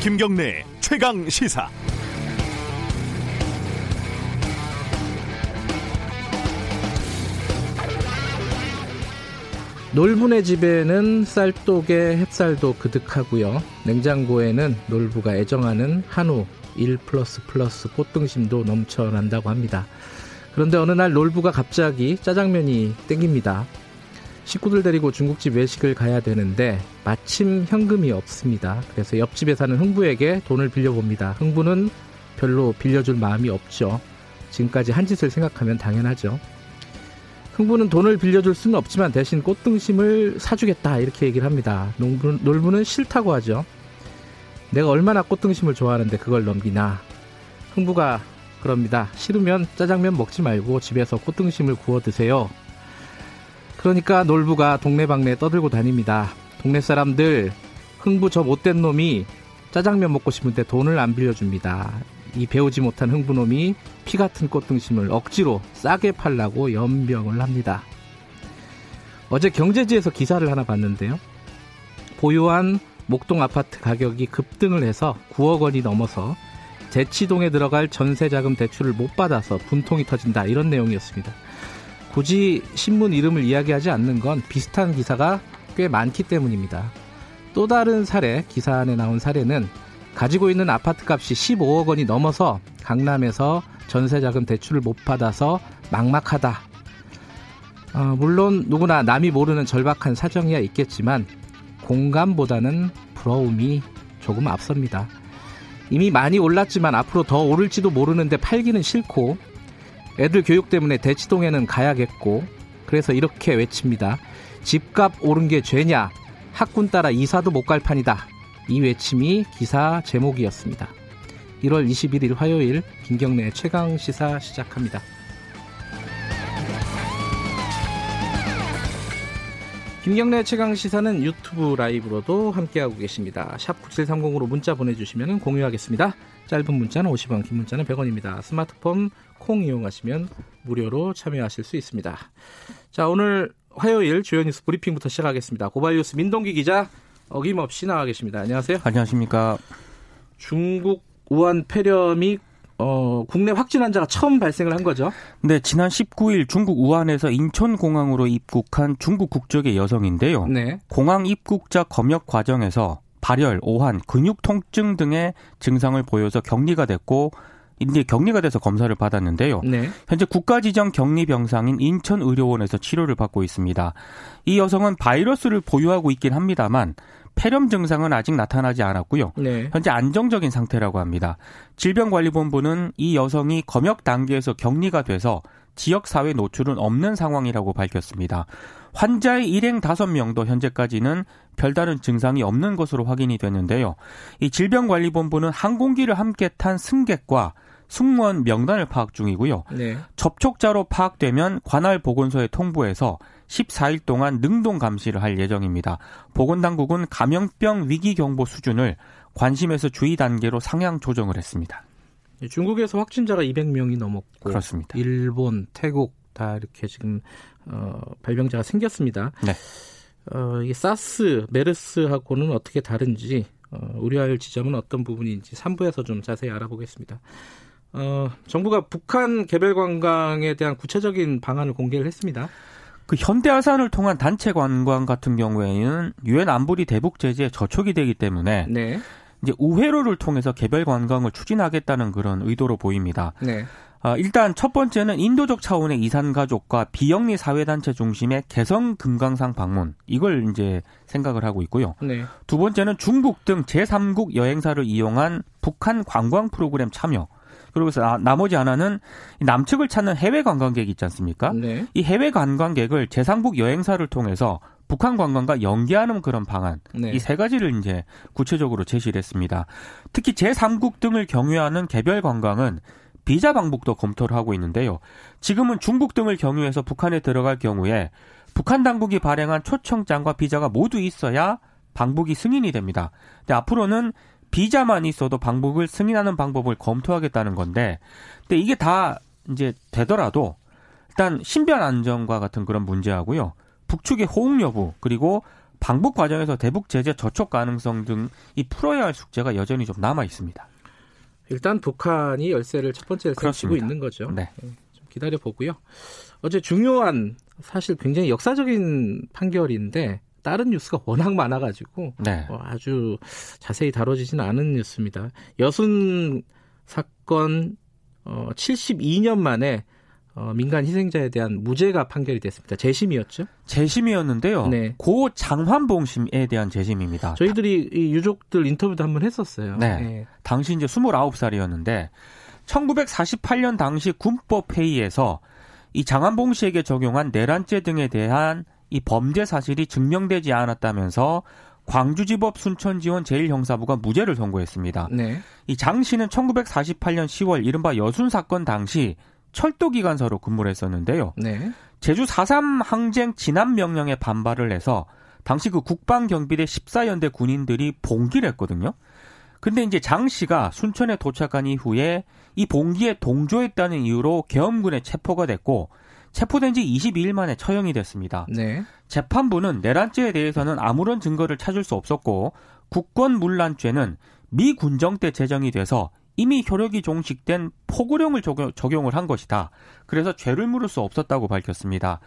김경래 최강 시사. 놀부네 집에는 쌀독에 햅쌀도 그득하고요. 냉장고에는 놀부가 애정하는 한우 1 플러스 플러스 꽃등심도 넘쳐난다고 합니다. 그런데 어느 날 놀부가 갑자기 짜장면이 땡깁니다. 식구들 데리고 중국집 외식을 가야 되는데 마침 현금이 없습니다. 그래서 옆집에 사는 흥부에게 돈을 빌려봅니다. 흥부는 별로 빌려줄 마음이 없죠. 지금까지 한 짓을 생각하면 당연하죠. 흥부는 돈을 빌려줄 수는 없지만 대신 꽃등심을 사주겠다 이렇게 얘기를 합니다. 농부, 놀부는 싫다고 하죠. 내가 얼마나 꽃등심을 좋아하는데 그걸 넘기나. 흥부가 그럽니다. 싫으면 짜장면 먹지 말고 집에서 꽃등심을 구워 드세요. 그러니까 놀부가 동네방네 떠들고 다닙니다. 동네 사람들 흥부 저 못된 놈이 짜장면 먹고 싶은데 돈을 안 빌려줍니다. 이 배우지 못한 흥부놈이 피 같은 꽃등심을 억지로 싸게 팔라고 연병을 합니다. 어제 경제지에서 기사를 하나 봤는데요. 보유한 목동 아파트 가격이 급등을 해서 9억 원이 넘어서 대치동에 들어갈 전세자금 대출을 못 받아서 분통이 터진다 이런 내용이었습니다. 굳이 신문 이름을 이야기하지 않는 건 비슷한 기사가 꽤 많기 때문입니다. 또 다른 사례, 기사 안에 나온 사례는 가지고 있는 아파트 값이 15억 원이 넘어서 강남에서 전세자금 대출을 못 받아서 막막하다. 어, 물론 누구나 남이 모르는 절박한 사정이야 있겠지만 공감보다는 부러움이 조금 앞섭니다. 이미 많이 올랐지만 앞으로 더 오를지도 모르는데 팔기는 싫고 애들 교육 때문에 대치동에는 가야겠고 그래서 이렇게 외칩니다. 집값 오른 게 죄냐? 학군 따라 이사도 못 갈 판이다. 이 외침이 기사 제목이었습니다. 1월 21일 화요일 김경래 최강 시사 시작합니다. 김경래 최강 시사는 유튜브 라이브로도 함께하고 계십니다. 샵 9730으로 문자 보내주시면 공유하겠습니다. 짧은 문자는 50원, 긴 문자는 100원입니다. 스마트폰 콩 이용하시면 무료로 참여하실 수 있습니다. 자, 오늘 화요일 주요 뉴스 브리핑부터 시작하겠습니다. 고발뉴스 민동기 기자 어김없이 나와 계십니다. 안녕하세요. 안녕하십니까. 중국 우한 폐렴이 어, 국내 확진 환자가 처음 발생을 한 거죠? 네, 지난 19일 중국 우한에서 인천공항으로 입국한 중국 국적의 여성인데요. 네. 공항 입국자 검역 과정에서 발열, 오한, 근육 통증 등의 증상을 보여서 격리가 됐고 이제 격리가 돼서 검사를 받았는데요. 네. 현재 국가 지정 격리 병상인 인천 의료원에서 치료를 받고 있습니다. 이 여성은 바이러스를 보유하고 있긴 합니다만 폐렴 증상은 아직 나타나지 않았고요. 네. 현재 안정적인 상태라고 합니다. 질병관리본부는 이 여성이 검역 단계에서 격리가 돼서 지역 사회 노출은 없는 상황이라고 밝혔습니다. 환자의 일행 5명도 현재까지는 별다른 증상이 없는 것으로 확인이 됐는데요. 이 질병관리본부는 항공기를 함께 탄 승객과 승무원 명단을 파악 중이고요. 네. 접촉자로 파악되면 관할 보건소에 통보해서 14일 동안 능동 감시를 할 예정입니다. 보건당국은 감염병 위기 경보 수준을 관심에서 주의 단계로 상향 조정을 했습니다. 중국에서 확진자가 200명이 넘었고 그렇습니다. 일본, 태국 다 이렇게 지금 어, 발병자가 생겼습니다. 네. 어, 이 사스, 메르스하고는 어떻게 다른지 어, 우려할 지점은 어떤 부분인지 3부에서 좀 자세히 알아보겠습니다. 어, 정부가 북한 개별 관광에 대한 구체적인 방안을 공개를 했습니다. 그 현대아산을 통한 단체 관광 같은 경우에는 유엔 안보리 대북 제재에 저촉이 되기 때문에 네. 이제 우회로를 통해서 개별 관광을 추진하겠다는 그런 의도로 보입니다. 네. 아, 일단 첫 번째는 인도적 차원의 이산 가족과 비영리 사회 단체 중심의 개성 금강산 방문 이걸 이제 생각을 하고 있고요. 네. 두 번째는 중국 등 제3국 여행사를 이용한 북한 관광 프로그램 참여. 그러고서 나, 나머지 하나는 남측을 찾는 해외 관광객 있지 않습니까? 네. 이 해외 관광객을 제3국 여행사를 통해서 북한 관광과 연계하는 그런 방안 네. 이세 가지를 이제 구체적으로 제시를 했습니다. 특히 제3국 등을 경유하는 개별 관광은 비자 방북도 검토를 하고 있는데요. 지금은 중국 등을 경유해서 북한에 들어갈 경우에 북한 당국이 발행한 초청장과 비자가 모두 있어야 방북이 승인이 됩니다. 근데 앞으로는 비자만 있어도 방북을 승인하는 방법을 검토하겠다는 건데, 근데 이게 다 이제 되더라도 일단 신변 안전과 같은 그런 문제하고요. 북측의 호응 여부 그리고 방북 과정에서 대북 제재 저촉 가능성 등 이 풀어야 할 숙제가 여전히 좀 남아 있습니다. 일단 북한이 열쇠를 첫 번째 열쇠를 쥐고 있는 거죠. 네. 네. 좀 기다려 보고요. 어제 중요한 사실 굉장히 역사적인 판결인데 다른 뉴스가 워낙 많아가지고 네. 어, 아주 자세히 다뤄지지는 않은 뉴스입니다. 여순 사건 어, 72년 만에 어, 민간 희생자에 대한 무죄가 판결이 됐습니다. 재심이었죠? 재심이었는데요. 네. 고 장환봉 심에 대한 재심입니다. 저희들이 이 유족들 인터뷰도 한번 했었어요. 네. 네. 당시 이제 29살이었는데 1948년 당시 군법 회의에서 이 장한봉 씨에게 적용한 내란죄 등에 대한 이 범죄 사실이 증명되지 않았다면서 광주지법 순천지원 제1형사부가 무죄를 선고했습니다. 네. 이장 씨는 1948년 10월 이른바 여순 사건 당시 철도기관사로 근무를 했었는데요. 네. 제주 4.3 항쟁 진압 명령에 반발을 해서 당시 그 국방경비대 14연대 군인들이 봉기를 했거든요. 근데 이제 장 씨가 순천에 도착한 이후에 이 봉기에 동조했다는 이유로 계엄군에 체포가 됐고 체포된 지 22일 만에 처형이 됐습니다. 네. 재판부는 내란죄에 대해서는 아무런 증거를 찾을 수 없었고 국권문란죄는 미 군정 때 제정이 돼서 이미 효력이 종식된 포구령을 적용, 을한 것이다. 그래서 죄를 물을 수 없었다고 밝혔습니다.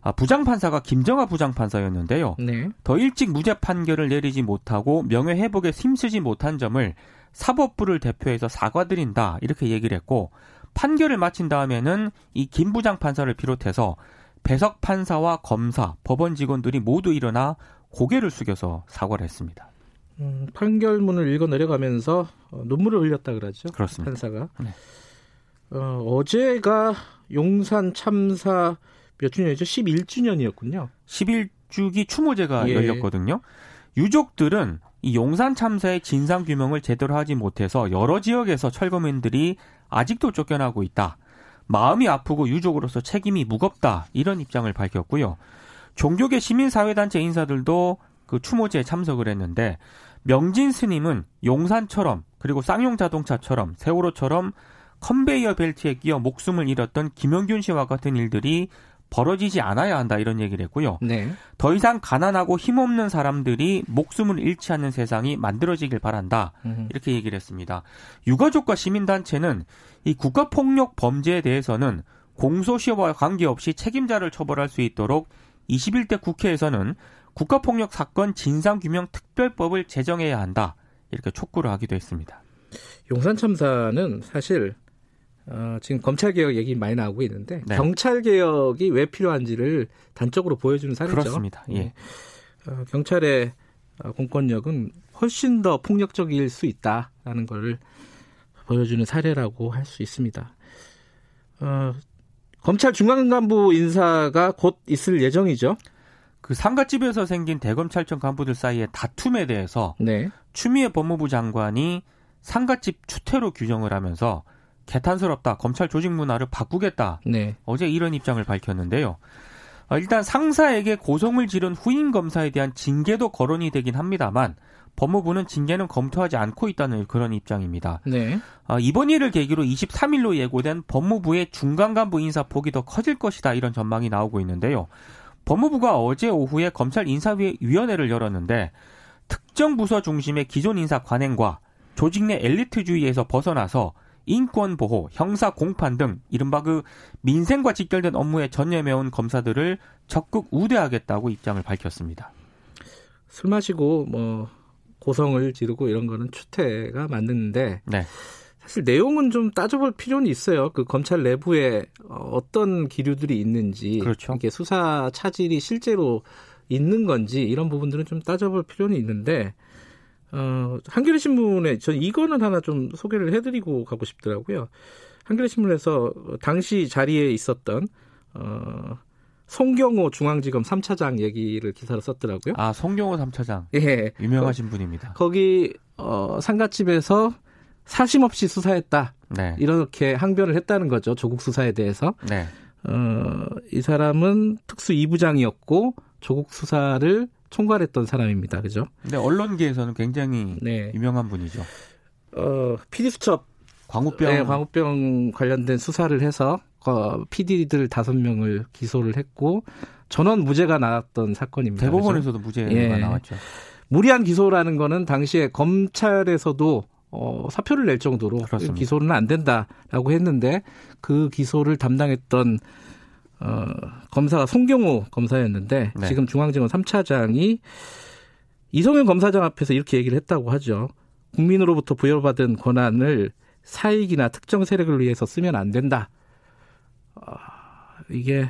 아, 부장판사가 김정아 부장판사였는데요. 네. 더 일찍 무죄 판결을 내리지 못하고 명예회복에 힘쓰지 못한 점을 사법부를 대표해서 사과드린다. 이렇게 얘기를 했고 판결을 마친 다음에는 이 김 부장 판사를 비롯해서 배석 판사와 검사, 법원 직원들이 모두 일어나 고개를 숙여서 사과를 했습니다. 음, 판결문을 읽어 내려가면서 어, 눈물을 흘렸다 그러죠. 그렇습니다. 판사가. 네. 어, 어제가 용산 참사 몇 주년이죠? 11주년이었군요. 11주기 추모제가 예. 열렸거든요. 유족들은 이 용산 참사의 진상 규명을 제대로 하지 못해서 여러 지역에서 철거민들이 아직도 쫓겨나고 있다. 마음이 아프고 유족으로서 책임이 무겁다. 이런 입장을 밝혔고요. 종교계 시민사회단체 인사들도 그 추모제에 참석을 했는데 명진 스님은 용산처럼 그리고 쌍용 자동차처럼 세월호처럼 컨베이어 벨트에 끼어 목숨을 잃었던 김영균 씨와 같은 일들이 벌어지지 않아야 한다 이런 얘기를 했고요. 네. 더 이상 가난하고 힘없는 사람들이 목숨을 잃지 않는 세상이 만들어지길 바란다. 음. 이렇게 얘기를 했습니다. 유가족과 시민단체는 이 국가폭력 범죄에 대해서는 공소시효와 관계없이 책임자를 처벌할 수 있도록 21대 국회에서는 국가폭력 사건 진상규명 특별법을 제정해야 한다. 이렇게 촉구를 하기도 했습니다. 용산 참사는 사실 어, 지금 검찰 개혁 얘기 많이 나오고 있는데 네. 경찰 개혁이 왜 필요한지를 단적으로 보여주는 사례죠. 그렇습니다. 예. 어, 경찰의 어, 공권력은 훨씬 더 폭력적일 수 있다라는 것을 보여주는 사례라고 할 수 있습니다. 어, 검찰 중앙간부 인사가 곧 있을 예정이죠. 그 상가집에서 생긴 대검찰청 간부들 사이의 다툼에 대해서 네. 추미애 법무부 장관이 상가집 추태로 규정을 하면서 개탄스럽다. 검찰 조직 문화를 바꾸겠다. 네. 어제 이런 입장을 밝혔는데요. 어, 일단 상사에게 고성을 지른 후임 검사에 대한 징계도 거론이 되긴 합니다만 법무부는 징계는 검토하지 않고 있다는 그런 입장입니다. 네. 어, 이번 일을 계기로 23일로 예고된 법무부의 중간 간부 인사 폭이 더 커질 것이다 이런 전망이 나오고 있는데요. 법무부가 어제 오후에 검찰 인사위원회를 열었는데 특정 부서 중심의 기존 인사 관행과 조직 내 엘리트주의에서 벗어나서 인권 보호, 형사 공판 등 이른바 그 민생과 직결된 업무에 전념해온 검사들을 적극 우대하겠다고 입장을 밝혔습니다. 술 마시고 뭐 고성을 지르고 이런 거는 추태가 맞는데 네. 사실 내용은 좀 따져볼 필요는 있어요. 그 검찰 내부에 어떤 기류들이 있는지, 그렇죠. 이게 수사 차질이 실제로 있는 건지 이런 부분들은 좀 따져볼 필요는 있는데 어, 한겨레 신문에 전 이거는 하나 좀 소개를 해드리고 가고 싶더라고요. 한겨레 신문에서 당시 자리에 있었던 어, 송경호 중앙지검 3차장 얘기를 기사로 썼더라고요. 아, 송경호 3차장. 예. 유명하신 분입니다. 거기 어, 상가집에서 사심 없이 수사했다. 네. 이렇게 항변을 했다는 거죠. 조국 수사에 대해서. 네. 어, 이 사람은 특수 2부장이었고 조국 수사를 총괄했던 사람입니다. 그죠? 근데 언론계에서는 굉장히 네. 유명한 분이죠. 어, 피디수첩 광우병 네, 광우병 관련된 수사를 해서 어, PD들 다섯 명을 기소를 했고 전원 무죄가 나왔던 사건입니다. 대법원에서도 그렇죠? 무죄가 예. 나왔죠. 무리한 기소라는 거는 당시에 검찰에서도 어, 사표를 낼 정도로 그렇습니다. 기소는 안 된다라고 했는데 그 기소를 담당했던 어, 검사가 송경호 검사였는데 네. 지금 중앙지검 3차장이 이성윤 검사장 앞에서 이렇게 얘기를 했다고 하죠. 국민으로부터 부여받은 권한을 사익이나 특정 세력을 위해서 쓰면 안 된다. 어, 이게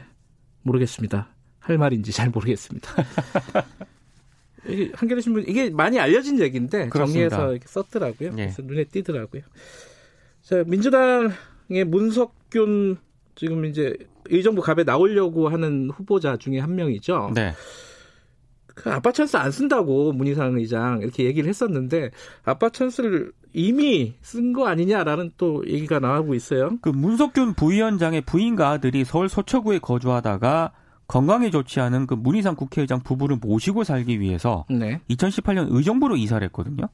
모르겠습니다. 할 말인지 잘 모르겠습니다. 한겨레 신문 이게 많이 알려진 얘기인데 그렇습니다. 정리해서 이렇게 썼더라고요. 네. 그래서 눈에 띄더라고요. 자 민주당의 문석균 지금 이제 의정부 갑에 나오려고 하는 후보자 중에 한 명이죠. 네. 그 아빠 찬스 안 쓴다고 문희상 의장 이렇게 얘기를 했었는데 아빠 찬스를 이미 쓴 거 아니냐라는 또 얘기가 나오고 있어요. 그 문석균 부위원장의 부인과 아들이 서울 서초구에 거주하다가 건강에 좋지 않은 그 문희상 국회의장 부부를 모시고 살기 위해서 네. 2018년 의정부로 이사를 했거든요.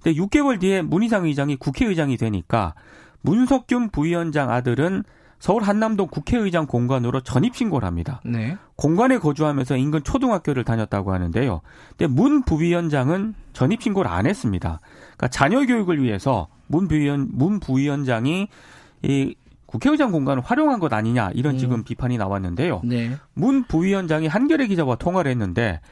근데 6개월 뒤에 문희상 의장이 국회의장이 되니까 문석균 부위원장 아들은 서울 한남동 국회의장 공간으로 전입 신고를 합니다. 네. 공간에 거주하면서 인근 초등학교를 다녔다고 하는데요. 근데 문 부위원장은 전입 신고를 안 했습니다. 그러니까 자녀 교육을 위해서 문 부위원 문 부위원장이 이 국회의장 공관을 활용한 것 아니냐 이런 음. 지금 비판이 나왔는데요. 네. 문 부위원장이 한겨레 기자와 통화를 했는데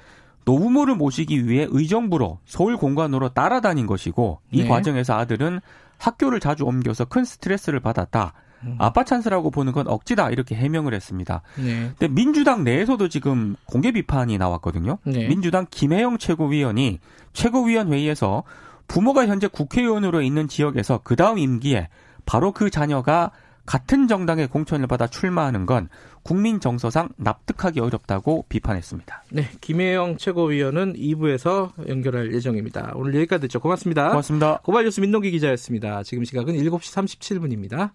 노부모를 모시기 위해 의정부로 서울 공관으로 따라다닌 것이고 이 네. 과정에서 아들은 학교를 자주 옮겨서 큰 스트레스를 받았다. 음. 아빠 찬스라고 보는 건 억지다 이렇게 해명을 했습니다. 네. 근데 민주당 내에서도 지금 공개 비판이 나왔거든요. 네. 민주당 김해영 최고위원이 최고위원 회의에서 부모가 현재 국회의원으로 있는 지역에서 그 다음 임기에 바로 그 자녀가 같은 정당의 공천을 받아 출마하는 건 국민 정서상 납득하기 어렵다고 비판했습니다. 네, 김혜영 최고위원은 2부에서 연결할 예정입니다. 오늘 여기까지 듣죠. 고맙습니다. 고맙습니다. 고발 뉴스 민동기 기자였습니다. 지금 시각은 7시 37분입니다.